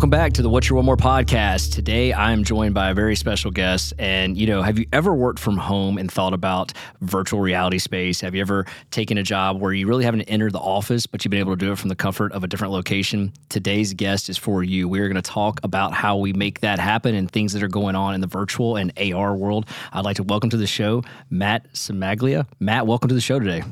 Welcome back to the What's Your One More podcast. Today I am joined by a very special guest. And, you know, have you ever worked from home and thought about virtual reality space? Have you ever taken a job where you really haven't entered the office, but you've been able to do it from the comfort of a different location? Today's guest is for you. We're going to talk about how we make that happen and things that are going on in the virtual and AR world. I'd like to welcome to the show Matt Cimaglia. Matt, welcome to the show today.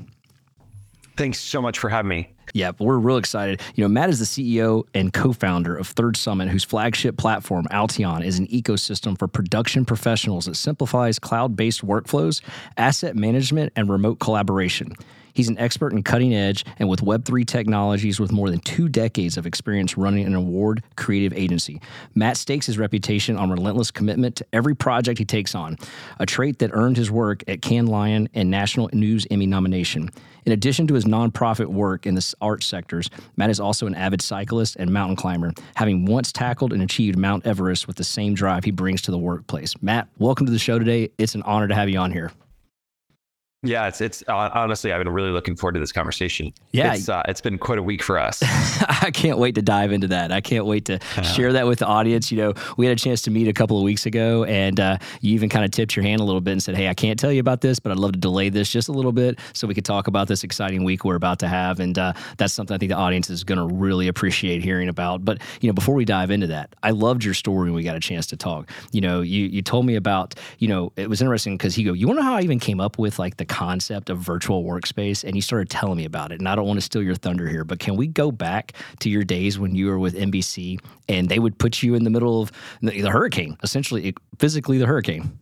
Thanks so much for having me. Yeah, we're real excited. You know, Matt is the CEO and co-founder of Third Summit, whose flagship platform, Alteon, is an ecosystem for production professionals that simplifies cloud-based workflows, asset management, and remote collaboration. He's an expert in cutting edge and with Web3 technologies with more than two decades of experience running an award creative agency. Matt stakes his reputation on relentless commitment to every project he takes on, a trait that earned his work at Cannes Lion and National News Emmy nomination. In addition to his nonprofit work in the arts sectors, Matt is also an avid cyclist and mountain climber, having once tackled and achieved Mount Everest with the same drive he brings to the workplace. Matt, welcome to the show today. It's an honor to have you on here. Yeah, it's it's uh, honestly I've been really looking forward to this conversation. Yeah, it's uh, it's been quite a week for us. I can't wait to dive into that. I can't wait to share that with the audience. You know, we had a chance to meet a couple of weeks ago, and uh, you even kind of tipped your hand a little bit and said, "Hey, I can't tell you about this, but I'd love to delay this just a little bit so we could talk about this exciting week we're about to have." And uh, that's something I think the audience is going to really appreciate hearing about. But you know, before we dive into that, I loved your story when we got a chance to talk. You know, you you told me about you know it was interesting because he go, "You want to know how I even came up with like the concept of virtual workspace and you started telling me about it. And I don't want to steal your thunder here, but can we go back to your days when you were with NBC and they would put you in the middle of the, hurricane, essentially, physically the hurricane?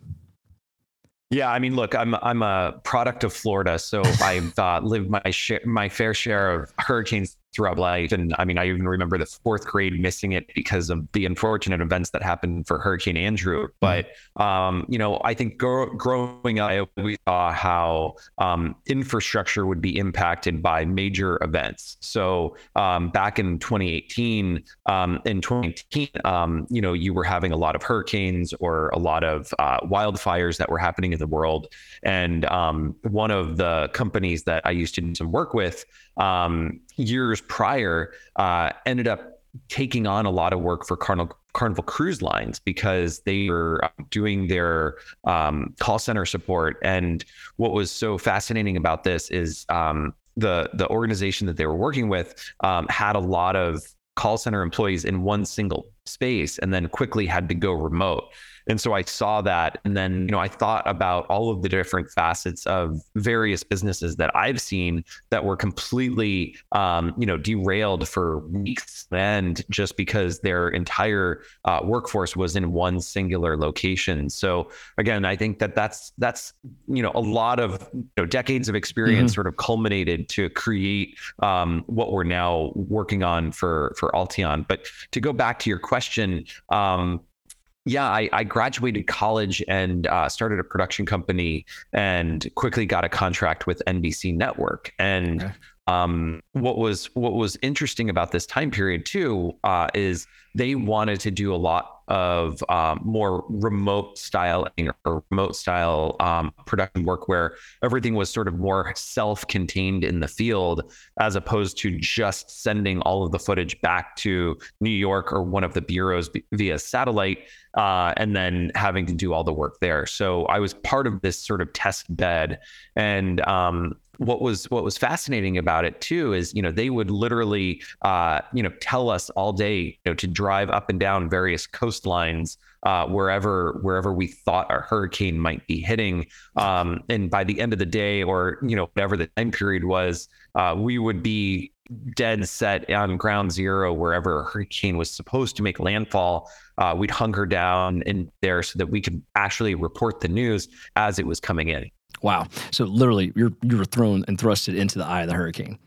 Yeah, I mean, look, I'm I'm a product of Florida, so I've uh, lived my share, my fair share of hurricanes throughout life. And I mean, I even remember the fourth grade missing it because of the unfortunate events that happened for Hurricane Andrew. But, um, you know, I think gro- growing up, we saw how um, infrastructure would be impacted by major events. So um, back in 2018, um, in 2018, um, you know, you were having a lot of hurricanes or a lot of uh, wildfires that were happening in the world. And um, one of the companies that I used to do some work with, um, years prior uh, ended up taking on a lot of work for Carnival, Carnival Cruise Lines because they were uh, doing their um, call center support. And what was so fascinating about this is um, the the organization that they were working with um, had a lot of call center employees in one single space and then quickly had to go remote. And so I saw that. And then, you know, I thought about all of the different facets of various businesses that I've seen that were completely, um, you know, derailed for weeks and just because their entire uh, workforce was in one singular location. So again, I think that that's, that's, you know, a lot of you know, decades of experience mm-hmm. sort of culminated to create um, what we're now working on for, for Alteon. But to go back to your question, um, yeah, I, I, graduated college and uh, started a production company and quickly got a contract with NBC Network. And okay. Um, what was what was interesting about this time period too uh, is they wanted to do a lot of um, more remote style or remote style um, production work where everything was sort of more self-contained in the field as opposed to just sending all of the footage back to New York or one of the bureaus via satellite uh, and then having to do all the work there. So I was part of this sort of test bed and um, what was what was fascinating about it too is you know they would literally uh, you know tell us all day you know to drive up and down various coastlines uh, wherever wherever we thought a hurricane might be hitting. Um, and by the end of the day or you know whatever the time period was uh, we would be dead set on ground zero wherever a hurricane was supposed to make landfall. Uh, we'd hunker down in there so that we could actually report the news as it was coming in Wow. So literally, you're you were thrown and thrusted into the eye of the hurricane,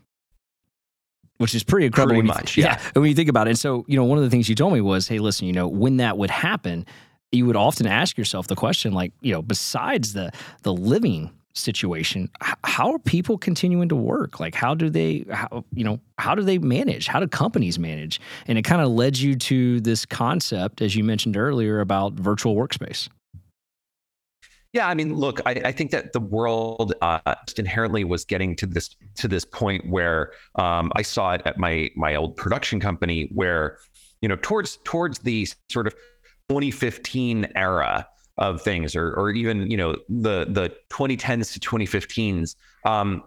which is pretty incredible. Pretty much, yeah. yeah. When you think about it, and so you know, one of the things you told me was, hey, listen, you know, when that would happen, you would often ask yourself the question, like, you know, besides the the living situation how are people continuing to work like how do they how you know how do they manage how do companies manage and it kind of led you to this concept as you mentioned earlier about virtual workspace yeah, I mean, look, I, I think that the world uh, just inherently was getting to this to this point where um, I saw it at my my old production company where you know, towards towards the sort of 2015 era of things, or or even you know the the 2010s to 2015s. Um,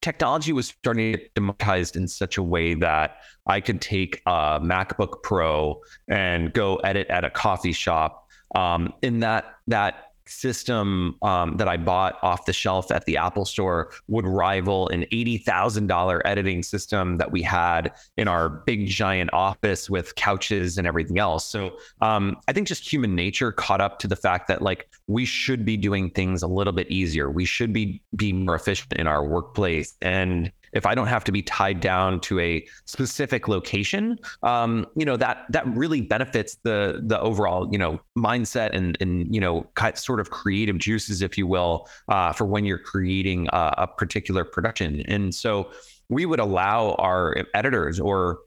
technology was starting to get democratized in such a way that I could take a MacBook Pro and go edit at a coffee shop. Um, in that that system um, that I bought off the shelf at the Apple Store would rival an eighty thousand dollar editing system that we had in our big giant office with couches and everything else. So um, I think just human nature caught up to the fact that like we should be doing things a little bit easier. We should be be more efficient in our workplace and if I don't have to be tied down to a specific location, um, you know that that really benefits the the overall you know mindset and and you know sort of creative juices, if you will, uh, for when you're creating a, a particular production. And so we would allow our editors or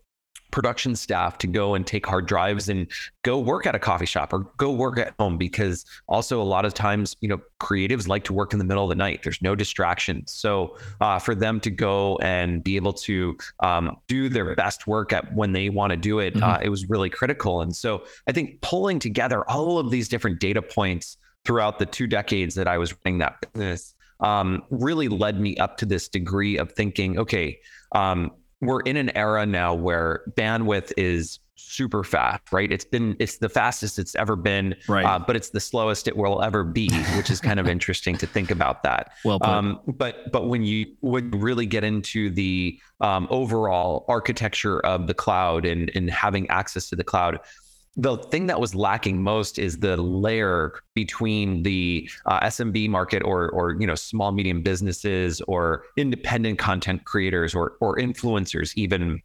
production staff to go and take hard drives and go work at a coffee shop or go work at home because also a lot of times you know creatives like to work in the middle of the night. There's no distractions. So uh, for them to go and be able to um, do their best work at when they want to do it mm-hmm. uh, it was really critical. And so i think pulling together all of these different data points throughout the two decades that i was running that business um, really led me up to this degree of thinking okay um, we're in an era now where bandwidth is super fast, right? It's been it's the fastest it's ever been, right? Uh, but it's the slowest it will ever be, which is kind of interesting to think about that. Well, um, but but when you would really get into the um, overall architecture of the cloud and and having access to the cloud, the thing that was lacking most is the layer between the uh, SMB market or or you know small medium businesses or independent content creators or or influencers even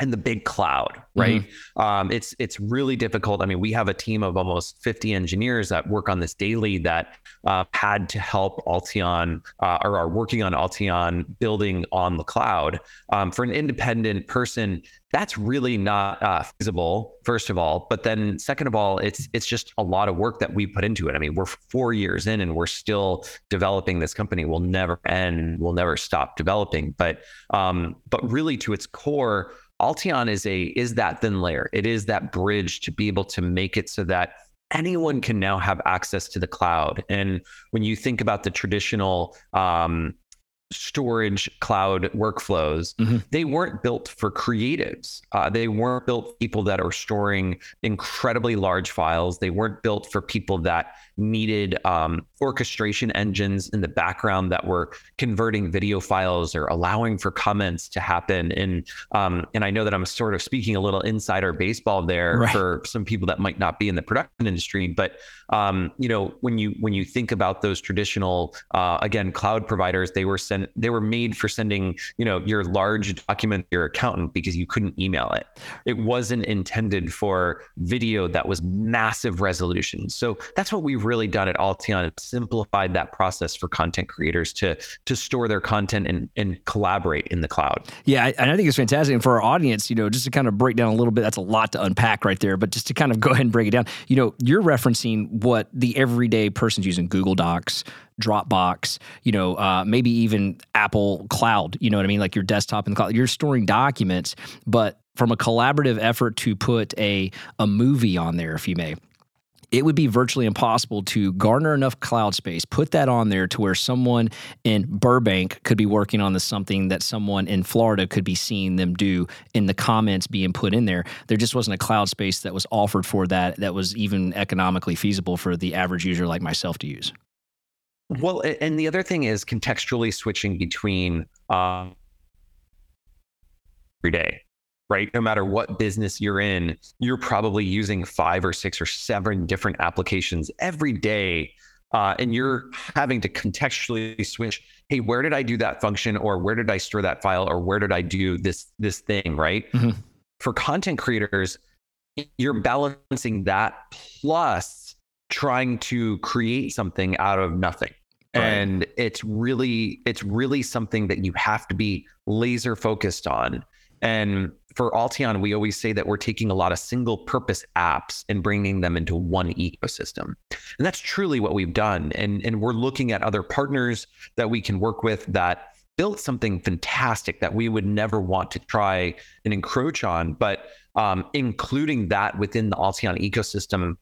and the big cloud, right? Mm-hmm. Um, it's it's really difficult. I mean, we have a team of almost 50 engineers that work on this daily that uh, had to help Alteon uh, or are working on Alteon building on the cloud. Um, for an independent person, that's really not uh, feasible. First of all, but then second of all, it's it's just a lot of work that we put into it. I mean, we're four years in and we're still developing this company. We'll never end. We'll never stop developing. But um, but really, to its core Alteon is a is that thin layer. It is that bridge to be able to make it so that anyone can now have access to the cloud. And when you think about the traditional um, storage cloud workflows, mm-hmm. they weren't built for creatives. Uh, they weren't built for people that are storing incredibly large files. They weren't built for people that needed um, orchestration engines in the background that were converting video files or allowing for comments to happen. And um, and I know that I'm sort of speaking a little insider baseball there right. for some people that might not be in the production industry, but um, you know when you when you think about those traditional uh, again cloud providers, they were sent they were made for sending you know your large document your accountant because you couldn't email it. It wasn't intended for video that was massive resolution. So that's what we've really done at Alteon simplified that process for content creators to to store their content and, and collaborate in the cloud. Yeah, and I think it's fantastic. And for our audience, you know, just to kind of break down a little bit, that's a lot to unpack right there. But just to kind of go ahead and break it down, you know, you're referencing what the everyday person's using Google Docs, Dropbox, you know, uh, maybe even Apple Cloud, you know what I mean? Like your desktop in the cloud. You're storing documents, but from a collaborative effort to put a a movie on there, if you may it would be virtually impossible to garner enough cloud space, put that on there to where someone in Burbank could be working on the something that someone in Florida could be seeing them do in the comments being put in there. There just wasn't a cloud space that was offered for that that was even economically feasible for the average user like myself to use. Well, and the other thing is contextually switching between um, every day right? No matter what business you're in, you're probably using five or six or seven different applications every day. Uh, and you're having to contextually switch hey where did i do that function or where did i store that file or where did i do this this thing right mm-hmm. for content creators you're balancing that plus trying to create something out of nothing Right. and it's really it's really something that you have to be laser focused on and for Alteon, we always say that we're taking a lot of single purpose apps and bringing them into one ecosystem. And that's truly what we've done. And, and we're looking at other partners that we can work with that built something fantastic that we would never want to try and encroach on. But um, including that within the Alteon ecosystem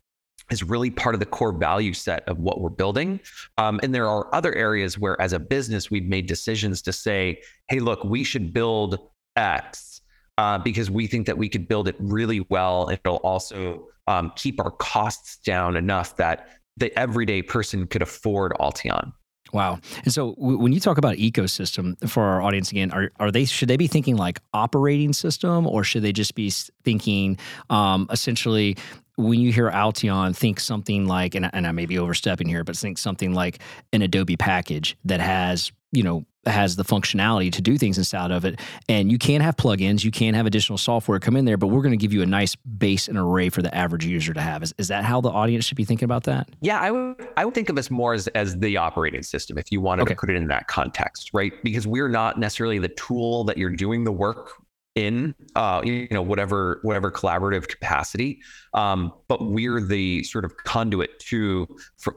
is really part of the core value set of what we're building. Um, and there are other areas where, as a business, we've made decisions to say, hey, look, we should build X uh, because we think that we could build it really well. It'll also um, keep our costs down enough that the everyday person could afford Alteon. Wow. And so w- when you talk about ecosystem for our audience again, are, are they should they be thinking like operating system or should they just be thinking um, essentially when you hear Alteon, think something like, and, and I may be overstepping here, but think something like an Adobe package that has, you know, has the functionality to do things inside of it. And you can have plugins, you can have additional software come in there, but we're going to give you a nice base and array for the average user to have. Is, is that how the audience should be thinking about that? Yeah, I would I would think of us more as, as the operating system if you wanted okay. to put it in that context, right? Because we're not necessarily the tool that you're doing the work in uh, you know whatever whatever collaborative capacity. Um, but we're the sort of conduit to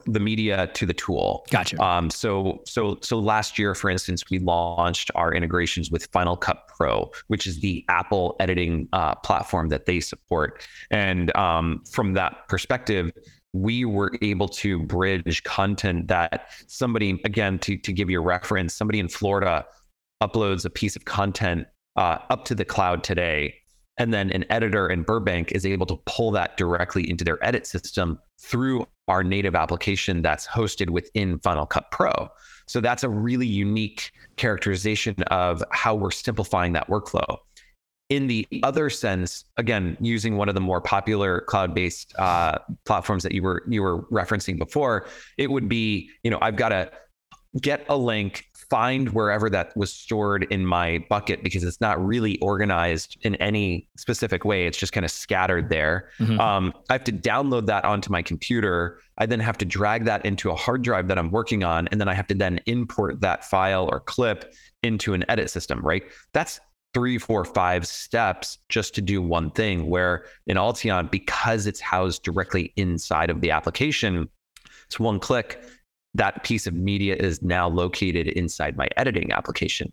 the media to the tool. Gotcha. Um, so so so last year for instance we launched our integrations with final cut pro which is the apple editing uh, platform that they support. And um, from that perspective we were able to bridge content that somebody again to, to give you a reference somebody in florida uploads a piece of content uh, up to the cloud today. And then an editor in Burbank is able to pull that directly into their edit system through our native application that's hosted within Final Cut Pro. So that's a really unique characterization of how we're simplifying that workflow. In the other sense, again, using one of the more popular cloud-based uh, platforms that you were you were referencing before, it would be, you know, I've got to get a link find wherever that was stored in my bucket because it's not really organized in any specific way. It's just kind of scattered there. Mm-hmm. Um, I have to download that onto my computer. I then have to drag that into a hard drive that I'm working on. And then I have to then import that file or clip into an edit system, right? That's three, four, five steps just to do one thing. Where in Alteon, because it's housed directly inside of the application, it's one click that piece of media is now located inside my editing application.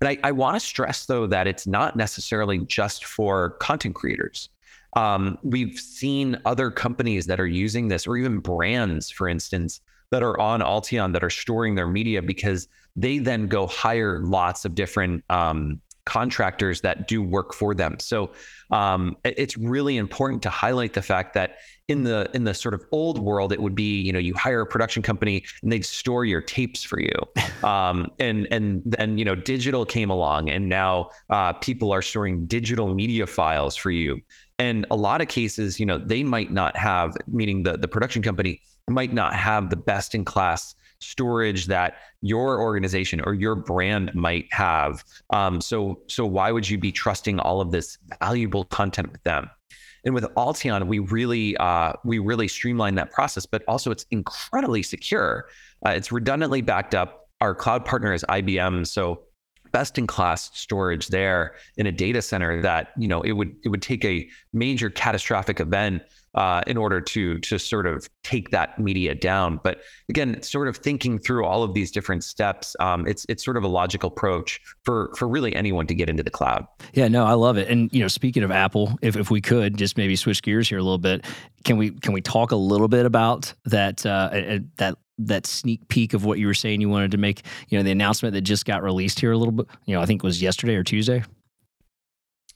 And I, I want to stress, though, that it's not necessarily just for content creators. Um, we've seen other companies that are using this, or even brands, for instance, that are on Alteon that are storing their media because they then go hire lots of different um, contractors that do work for them. So um, it's really important to highlight the fact that in the in the sort of old world, it would be you know you hire a production company and they'd store your tapes for you, um, and and then you know digital came along and now uh, people are storing digital media files for you. And a lot of cases, you know, they might not have, meaning the the production company might not have the best in class storage that your organization or your brand might have. Um, so, so why would you be trusting all of this valuable content with them? And with Alteon, we really uh, we really streamline that process, but also it's incredibly secure. Uh, it's redundantly backed up. Our cloud partner is IBM, so best in class storage there in a data center that you know it would it would take a major catastrophic event uh, in order to to sort of take that media down. But again, sort of thinking through all of these different steps, um, it's it's sort of a logical approach for for really anyone to get into the cloud. Yeah, no, I love it. And you know, speaking of Apple, if if we could just maybe switch gears here a little bit, can we can we talk a little bit about that uh, that that sneak peek of what you were saying you wanted to make? You know, the announcement that just got released here a little bit. You know, I think it was yesterday or Tuesday.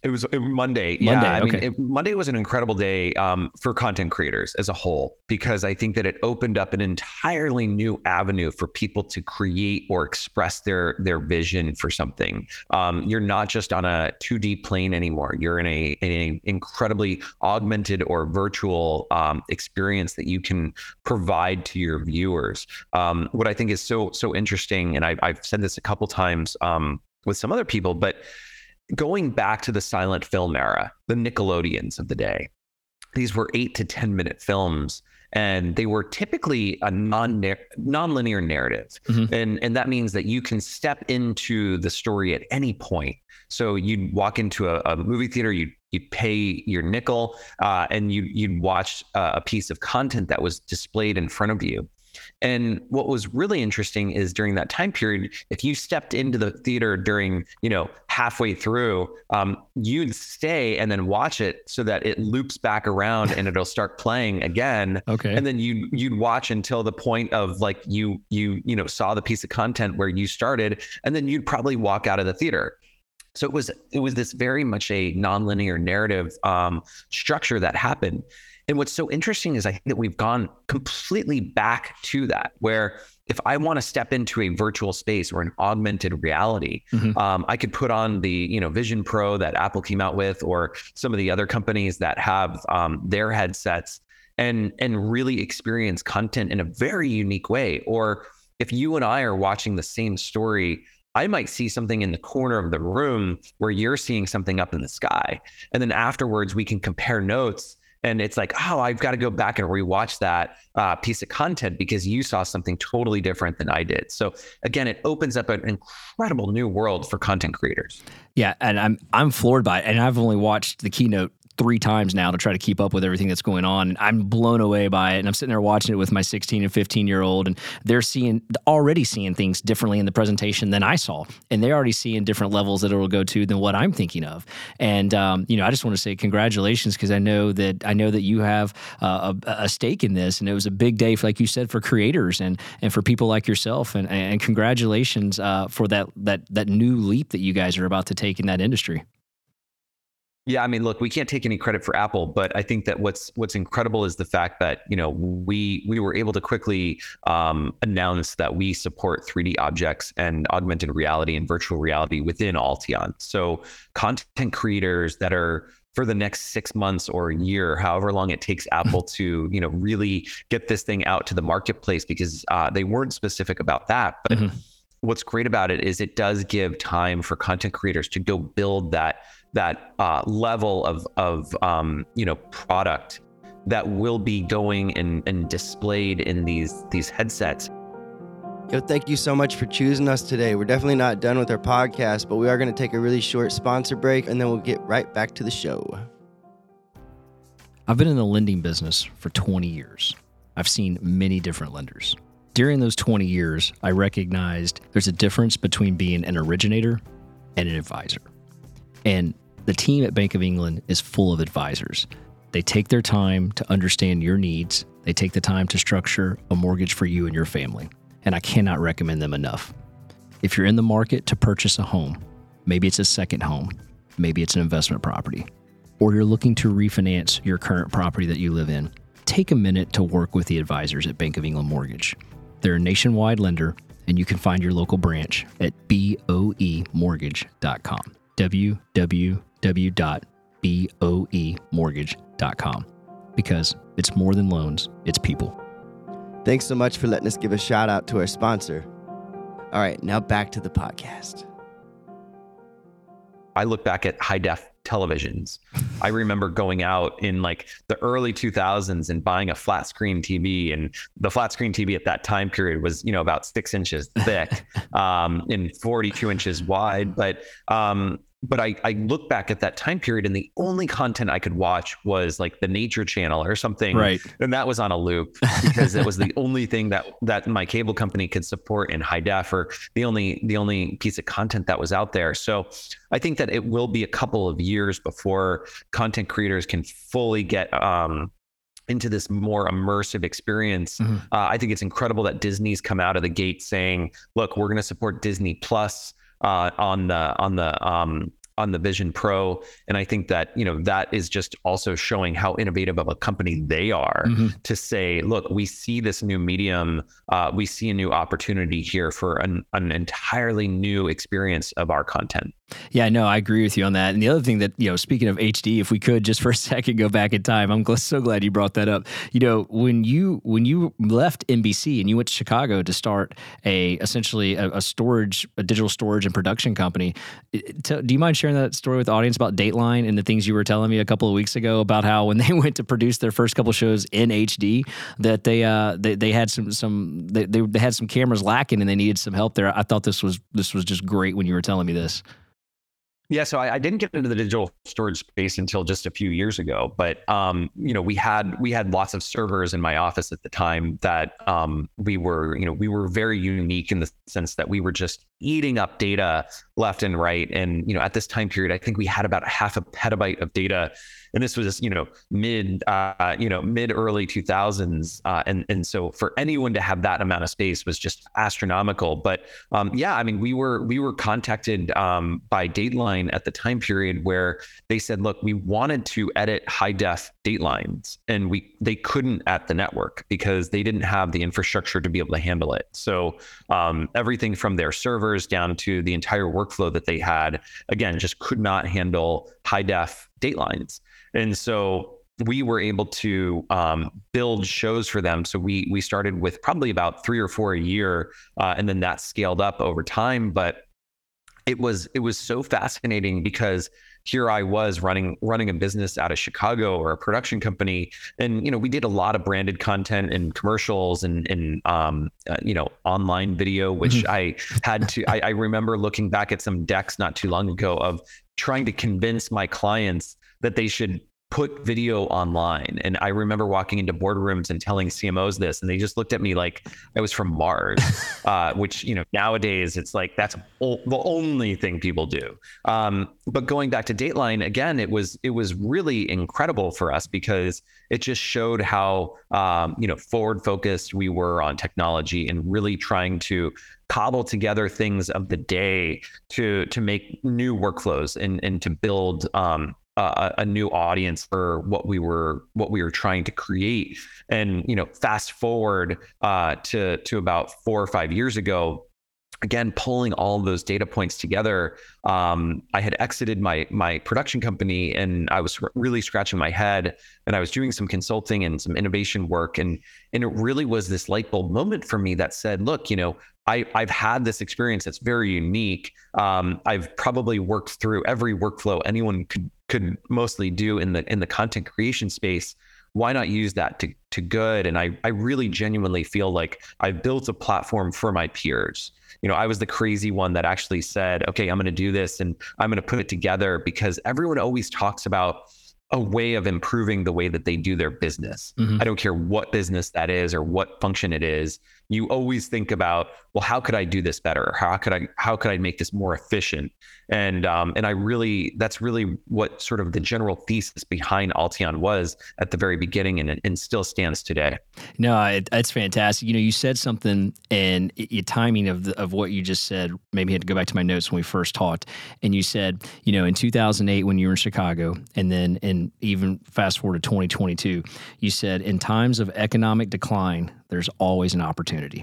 It was Monday. Yeah, Monday, I okay. mean, it, Monday was an incredible day um, for content creators as a whole because I think that it opened up an entirely new avenue for people to create or express their their vision for something. Um, you're not just on a 2D plane anymore. You're in a, in a incredibly augmented or virtual um, experience that you can provide to your viewers. Um, what I think is so so interesting, and I, I've said this a couple times um, with some other people, but going back to the silent film era, the Nickelodeons of the day, these were eight to 10 minute films and they were typically a non non-linear narrative. Mm-hmm. and and that means that you can step into the story at any point. So you'd walk into a, a movie theater you you'd pay your nickel uh, and you you'd watch uh, a piece of content that was displayed in front of you And what was really interesting is during that time period, if you stepped into the theater during, you know, halfway through, um, you'd stay and then watch it so that it loops back around and it'll start playing again. Okay. And then you you'd watch until the point of like you you you know saw the piece of content where you started, and then you'd probably walk out of the theater. So it was it was this very much a nonlinear narrative um, structure that happened. And what's so interesting is I think that we've gone completely back to that, where if I want to step into a virtual space or an augmented reality, mm-hmm. um, I could put on the you know Vision Pro that Apple came out with, or some of the other companies that have um, their headsets, and and really experience content in a very unique way. Or if you and I are watching the same story I might see something in the corner of the room where you're seeing something up in the sky. And then afterwards, we can compare notes and it's like, oh, I've got to go back and rewatch that uh, piece of content because you saw something totally different than I did. So again, it opens up an incredible new world for content creators. Yeah, and I'm I'm floored by it, and I've only watched the keynote three times now to try to keep up with everything that's going on. And I'm blown away by it. And I'm sitting there watching it with my 16 and 15 year old, and they're seeing already seeing things differently in the presentation than I saw, and they're already seeing different levels that it'll go to than what I'm thinking of. And um, you know, I just want to say congratulations because I know that I know that you have uh, a, a, stake in this, and it was a big day, for, like you said, for creators and and for people like yourself. And, and congratulations uh, for that that that new leap that you guys are about to take in that industry. Yeah, I mean, look, we can't take any credit for Apple, but I think that what's what's incredible is the fact that you know we we were able to quickly um, announce that we support 3D objects and augmented reality and virtual reality within Alteon. So content creators that are for the next six months or a year, however long it takes Apple to you know really get this thing out to the marketplace, because uh, they weren't specific about that, but. Mm-hmm. What's great about it is it does give time for content creators to go build that that uh, level of of um, you know product that will be going and, and displayed in these these headsets. Yo, thank you so much for choosing us today. We're definitely not done with our podcast, but we are going to take a really short sponsor break and then we'll get right back to the show. I've been in the lending business for 20 years. I've seen many different lenders. During those 20 years, I recognized there's a difference between being an originator and an advisor. And the team at Bank of England is full of advisors. They take their time to understand your needs, they take the time to structure a mortgage for you and your family. And I cannot recommend them enough. If you're in the market to purchase a home, maybe it's a second home, maybe it's an investment property, or you're looking to refinance your current property that you live in, take a minute to work with the advisors at Bank of England Mortgage. They're a nationwide lender, and you can find your local branch at boemortgage.com. www.boemortgage.com because it's more than loans, it's people. Thanks so much for letting us give a shout out to our sponsor. All right, now back to the podcast. I look back at high def televisions. I remember going out in like the early 2000s and buying a flat screen TV, and the flat screen TV at that time period was you know about six inches thick um, and 42 inches wide. But um, but I, I look back at that time period and the only content I could watch was like the nature channel or something. Right. And that was on a loop because it was the only thing that that my cable company could support in high def or the only the only piece of content that was out there. So I think that it will be a couple of years before content creators can fully get um into this more immersive experience. Mm-hmm. Uh, I think it's incredible that Disney's come out of the gate saying, "Look, we're going to support Disney Plus uh, on the on the um, on the Vision Pro, and I think that you know that is just also showing how innovative of a company they are mm-hmm. to say, look, we see this new medium, uh, we see a new opportunity here for an, an entirely new experience of our content. Yeah, no, I agree with you on that. And the other thing that, you know, speaking of HD, if we could just for a second go back in time, I'm so glad you brought that up. You know, when you when you left NBC and you went to Chicago to start a essentially a, a storage, a digital storage and production company, do you mind sharing that story with the audience about Dateline and the things you were telling me a couple of weeks ago about how when they went to produce their first couple shows in HD, that they uh they, they had some some they, they, had some cameras lacking and they needed some help there. I thought this was this was just great when you were telling me this. Yeah, so I, I, didn't get into the digital storage space until just a few years ago. But um, you know, we had we had lots of servers in my office at the time that um, we were, you know, we were very unique in the sense that we were just eating up data left and right. And you know, at this time period, I think we had about half a petabyte of data. And this was you know mid uh, you know mid early 2000s uh, and and so for anyone to have that amount of space was just astronomical. But um, yeah i mean we were we were contacted um, by dateline at the time period where they said look we wanted to edit high def datelines. And we they couldn't at the network because they didn't have the infrastructure to be able to handle it. So um, everything from their servers down to the entire workflow that they had again just could not handle high def datelines and so we were able to um, build shows for them. So we we started with probably about three or four a year, uh, and then that scaled up over time. But it was it was so fascinating because here I was running running a business out of Chicago or a production company, and you know we did a lot of branded content and commercials and and um, uh, you know online video, which mm-hmm. I had to. I, I remember looking back at some decks not too long ago of trying to convince my clients that they should put video online. And I remember walking into boardrooms and telling CMOs this, and they just looked at me like I was from Mars, uh, which, you know, nowadays it's like that's o- the only thing people do. Um, but going back to Dateline, again, it was it was really incredible for us because it just showed how, um, you know, forward focused we were on technology and really trying to cobble together things of the day to to make new workflows and and to build um, a, a, new audience for what we were what we were trying to create. And you know fast forward uh, to to about four or five years ago again pulling all those data points together um, i had exited my my production company and i was really scratching my head and i was doing some consulting and some innovation work. And and it really was this light bulb moment for me that said look you know I, I've had this experience that's very unique. Um, I've probably worked through every workflow anyone could could mostly do in the in the content creation space why not use that to, to good and I, I really genuinely feel like i've built a platform for my peers you know i was the crazy one that actually said okay i'm going to do this and i'm going to put it together because everyone always talks about a way of improving the way that they do their business. Mm-hmm. I don't care what business that is or what function it is. You always think about, well, how could I do this better? How could I how could I make this more efficient? And um, and I really that's really what sort of the general thesis behind Alteon was at the very beginning and and still stands today. No, it, it's fantastic. You know, you said something and your timing of the, of what you just said. Maybe had to go back to my notes when we first talked, and you said, you know, in 2008 when you were in Chicago, and then in even fast forward to 2022, you said in times of economic decline, there's always an opportunity.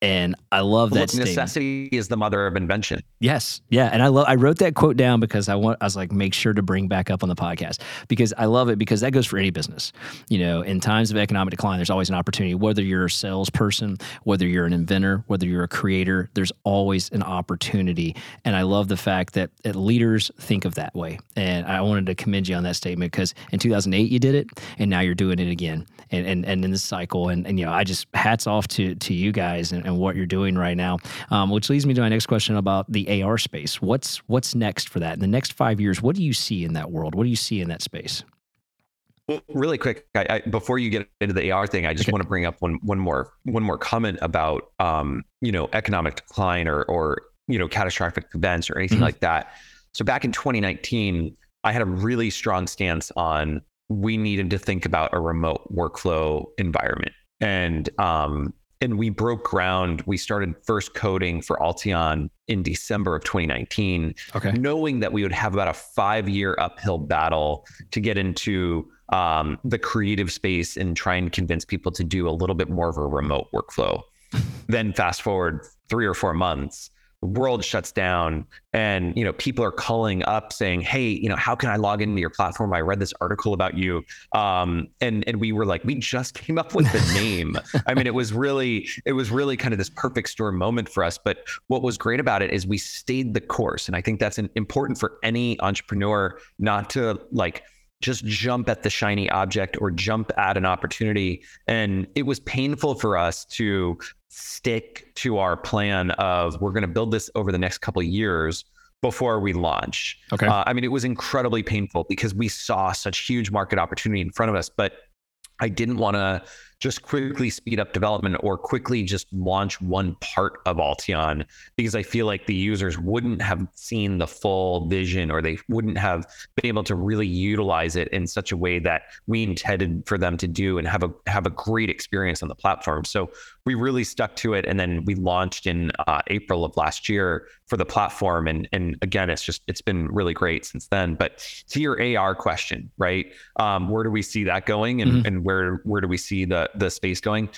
And I love that. Look, necessity is the mother of invention. Yes, yeah, and I love. I wrote that quote down because I want. I was like, make sure to bring back up on the podcast because I love it because that goes for any business. You know, in times of economic decline, there's always an opportunity. Whether you're a salesperson, whether you're an inventor, whether you're a creator, there's always an opportunity. And I love the fact that, that leaders think of that way. And I wanted to commend you on that statement because in 2008 you did it, and now you're doing it again, and and, and in this cycle. And and you know, I just hats off to to you guys and and what you're doing right now. Um, which leads me to my next question about the AR space. What's what's next for that? In the next five years, what do you see in that world? What do you see in that space? Well, really quick, I, I, before you get into the AR thing, I just okay. want to bring up one one more one more comment about um, you know economic decline or or you know catastrophic events or anything mm-hmm. like that. So back in 2019, I had a really strong stance on we needed to think about a remote workflow environment. And um, and we broke ground. We started first coding for Alteon in December of 2019, okay. knowing that we would have about a five year uphill battle to get into um, the creative space and try and convince people to do a little bit more of a remote workflow. then fast forward three or four months, world shuts down and you know people are calling up saying hey you know how can i log into your platform? I read this article about you. Um, and and we were like we just came up with the name. I mean it was really it was really kind of this perfect storm moment for us. But what was great about it is we stayed the course. And i think that's an, important for any entrepreneur not to like just jump at the shiny object or jump at an opportunity. And it was painful for us to stick to our plan of we're going to build this over the next couple of years before we launch. Okay. Uh, I mean, it was incredibly painful because we saw such huge market opportunity in front of us, but I didn't want to just quickly speed up development or quickly just launch one part of Alteon because I feel like the users wouldn't have seen the full vision or they wouldn't have been able to really utilize it in such a way that we intended for them to do and have a have a great experience on the platform. So we really stuck to it and then we launched in uh, April of last year for the platform and and again it's just it's been really great since then. But to your AR question, right? Um, where do we see that going and, mm-hmm. and where where do we see the the space going.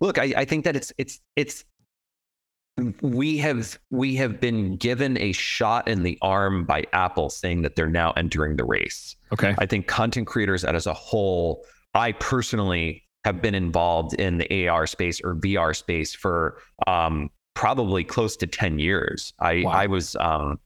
Look, I, I think that it's it's it's we have we have been given a shot in the arm by Apple saying that they're now entering the race. Okay. I think content creators as a whole, I personally have been involved in the AR space or VR space for um, probably close to 10 years. I wow. I was um,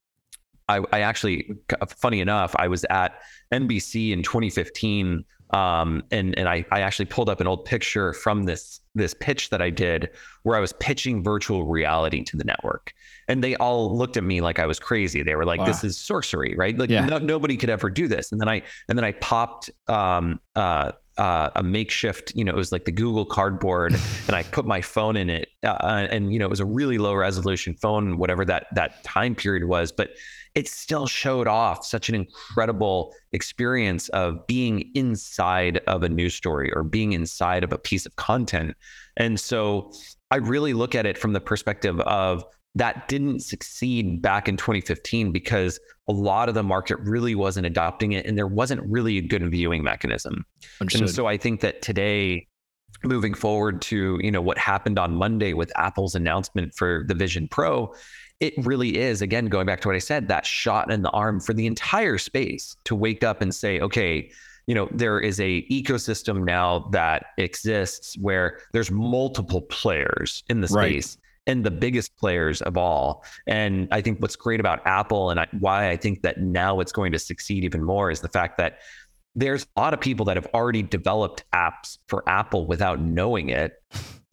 I, I actually funny enough, I was at NBC in 2015 um, and and I, I actually pulled up an old picture from this this pitch that I did where I was pitching virtual reality to the network, and they all looked at me like I was crazy. They were like, wow. "This is sorcery, right? Like yeah. no, nobody could ever do this." And then I and then I popped um, uh, uh, a makeshift, you know, it was like the Google Cardboard, and I put my phone in it, uh, and you know, it was a really low resolution phone, whatever that that time period was, but it still showed off such an incredible experience of being inside of a news story or being inside of a piece of content. And so I really look at it from the perspective of that didn't succeed back in 2015 because a lot of the market really wasn't adopting it and there wasn't really a good viewing mechanism. Understood. And so I think that today moving forward to, you know, what happened on Monday with Apple's announcement for the Vision Pro, it really is again going back to what i said that shot in the arm for the entire space to wake up and say okay you know there is a ecosystem now that exists where there's multiple players in the space right. and the biggest players of all and i think what's great about apple and I, why i think that now it's going to succeed even more is the fact that there's a lot of people that have already developed apps for apple without knowing it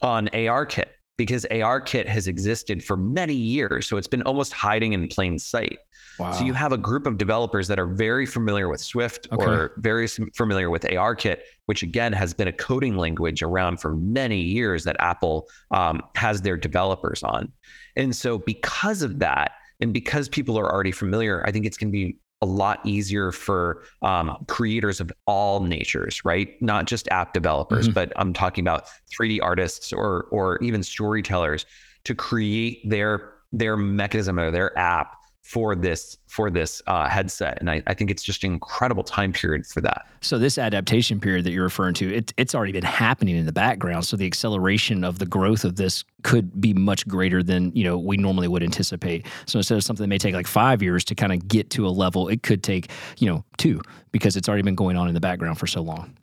on ARKit because ARKit has existed for many years. So it's been almost hiding in plain sight. Wow. So you have a group of developers that are very familiar with Swift okay. or very familiar with ARKit, which again has been a coding language around for many years that Apple um, has their developers on. And so because of that, and because people are already familiar, I think it's going to be a lot easier for um, creators of all natures, right? Not just app developers, mm-hmm. but I'm talking about 3D artists or or even storytellers to create their their mechanism or their app for this for this uh, headset. And I, I, think it's just an incredible time period for that. So this adaptation period that you're referring to it, it's already been happening in the background. So the acceleration of the growth of this could be much greater than you know we normally would anticipate. So instead of something that may take like five years to kind of get to a level it could take you know two because it's already been going on in the background for so long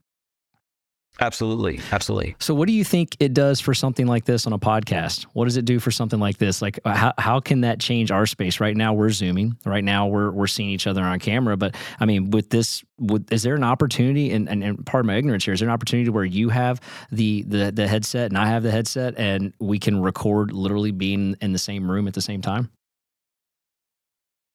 Absolutely. Absolutely. So, what do you think it does for something like this on a podcast? What does it do for something like this? Like, uh, how, how can that change our space? Right now, we're Zooming. Right now, we're, we're seeing each other on camera. But I mean, with this, with, is there an opportunity, and, and, and part of my ignorance here, is there an opportunity where you have the, the, the headset and I have the headset and we can record literally being in the same room at the same time?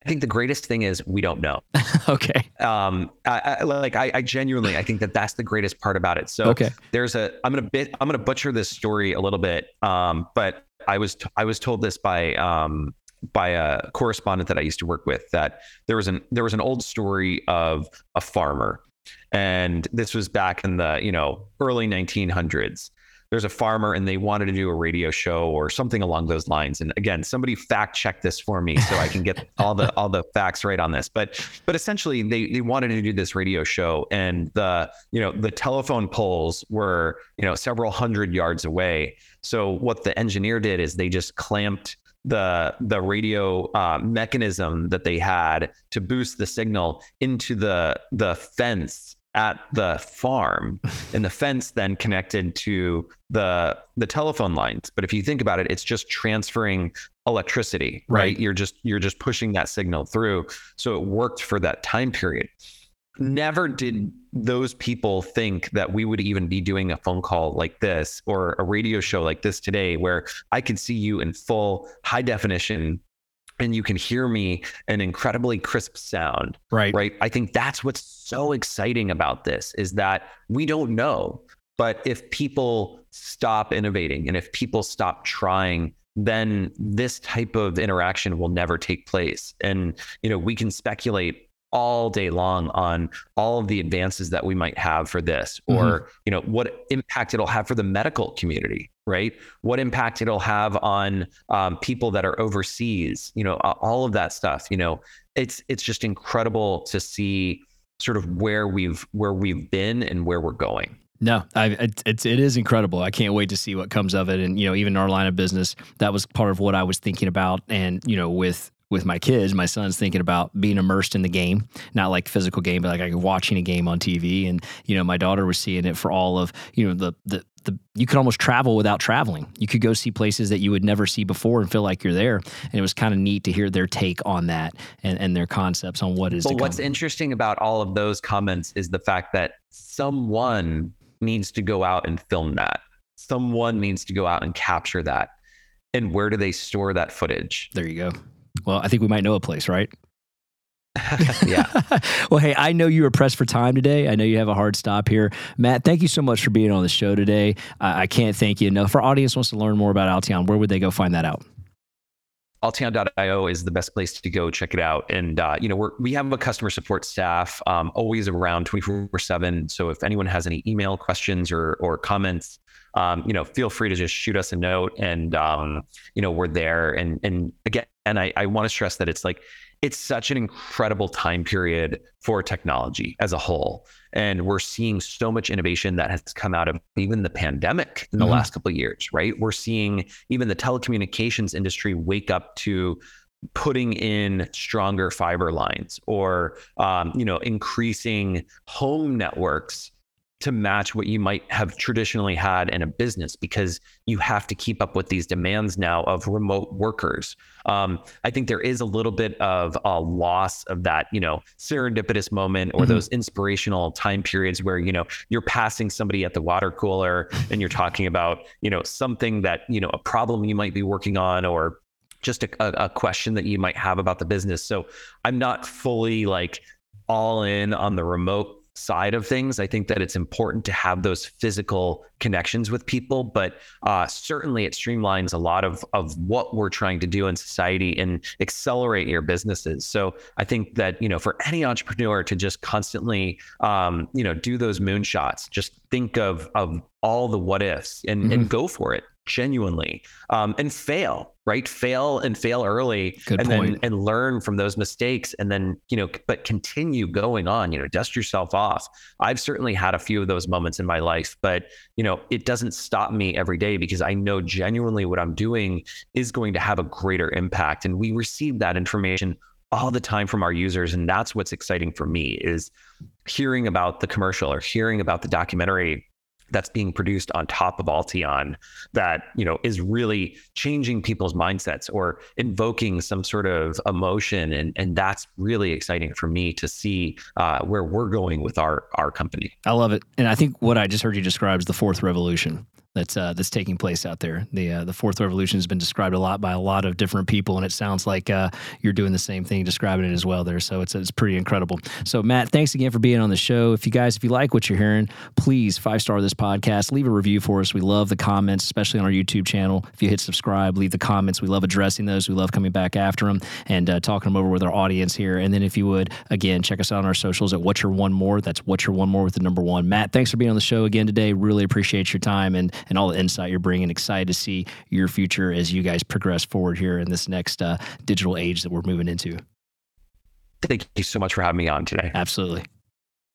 I think the greatest thing is we don't know. okay. Um, I, I, like I, I, genuinely, I think that that's the greatest part about it. So okay. there's a, I'm gonna bit, I'm gonna butcher this story a little bit. Um, but I was, t- I was told this by, um, by a correspondent that I used to work with that there was an, there was an old story of a farmer, and this was back in the, you know, early 1900s there's a farmer and they wanted to do a radio show or something along those lines. And again, somebody fact check this for me so I can get all the all the facts right on this. But but essentially they they wanted to do this radio show and the you know the telephone poles were you know several hundred yards away. So what the engineer did is they just clamped the the radio uh, mechanism that they had to boost the signal into the the fence at the farm and the fence then connected to the the telephone lines. But if you think about it it's just transferring electricity right, right? you're just you're just pushing that signal through. So it worked for that time period. Never did those people think that we would even be doing a phone call like this or a radio show like this today where i could see you in full high definition and you can hear me an incredibly crisp sound right. right? I think that's what's so exciting about this is that we don't know but if people stop innovating and if people stop trying then this type of interaction will never take place. And you know we can speculate all day long on all of the advances that we might have for this or mm-hmm. you know what impact it'll have for the medical community right what impact it'll have on um, people that are overseas you know all of that stuff you know it's it's just incredible to see sort of where we've where we've been and where we're going no, I, it's it is incredible. I can't wait to see what comes of it. And you know, even our line of business, that was part of what I was thinking about. And you know, with with my kids, my son's thinking about being immersed in the game, not like physical game, but like, like watching a game on TV. And you know, my daughter was seeing it for all of you know the the the you could almost travel without traveling. You could go see places that you would never see before and feel like you're there. And it was kind of neat to hear their take on that and, and their concepts on what is. Well, what's interesting about all of those comments is the fact that someone needs to go out and film that. Someone needs to go out and capture that. And where do they store that footage? There you go. Well, I think we might know a place, right? yeah. well, hey, I know you were pressed for time today. I know you have a hard stop here. Matt, thank you so much for being on the show today. I can't thank you enough. If our audience wants to learn more about Alteon, where would they go find that out? Alteon.io is the best place to go check it out. And, uh, you know, we're, we have a customer support staff um, always around 24 seven. So if anyone has any email questions or, or comments, um, you know, feel free to just shoot us a note and, um, you know, we're there. And, and again, and I, I want to stress that it's like, it's such an incredible time period for technology as a whole and we're seeing so much innovation that has come out of even the pandemic in the mm-hmm. last couple of years right we're seeing even the telecommunications industry wake up to putting in stronger fiber lines or um, you know increasing home networks to match what you might have traditionally had in a business because you have to keep up with these demands now of remote workers. Um, I think there is a little bit of a loss of that, you know, serendipitous moment or mm-hmm. those inspirational time periods where, you know, you're passing somebody at the water cooler and you're talking about, you know, something that, you know, a problem you might be working on or just a, a question that you might have about the business. So I'm not fully like all in on the remote side of things. I think that it's important to have those physical connections with people, but uh, certainly it streamlines a lot of of what we're trying to do in society and accelerate your businesses. So I think that you know for any entrepreneur to just constantly um, you know do those moonshots, just think of of all the what ifs and, mm-hmm. and go for it genuinely um, and fail right? Fail and fail early Good and point. then and learn from those mistakes and then you know but continue going on you know dust yourself off. I've certainly had a few of those moments in my life but you know it doesn't stop me every day because i know genuinely what i'm doing is going to have a greater impact. And we receive that information all the time from our users and that's what's exciting for me is hearing about the commercial or hearing about the documentary that's being produced on top of Alteon that you know is really changing people's mindsets or invoking some sort of emotion. And and that's really exciting for me to see uh, where we're going with our our company. I love it, and I think what I just heard you describe is the fourth revolution that's uh, that's taking place out there. The uh, the fourth revolution has been described a lot by a lot of different people, and it sounds like uh, you're doing the same thing, describing it as well there. So it's it's pretty incredible. So Matt, thanks again for being on the show. If you guys, if you like what you're hearing, please five star this podcast, leave a review for us. We love the comments, especially on our YouTube channel. If you hit subscribe, leave the comments. We love addressing those. We love coming back after them and uh, talking them over with our audience here. And then if you would again check us out on our socials at What's Your One More. That's What's Your One More with the number one. Matt, thanks for being on the show again today. Really appreciate your time and and all the insight you're bringing. Excited to see your future as you guys progress forward here in this next uh, digital age that we're moving into. Thank you so much for having me on today. Absolutely.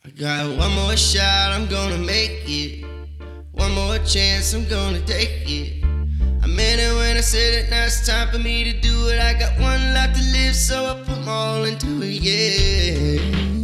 I got one more shot, I'm gonna make it. One more chance, I'm gonna take it. I meant it when I said it, now it's time for me to do it. I got one life to live, so I put them all into it, yeah.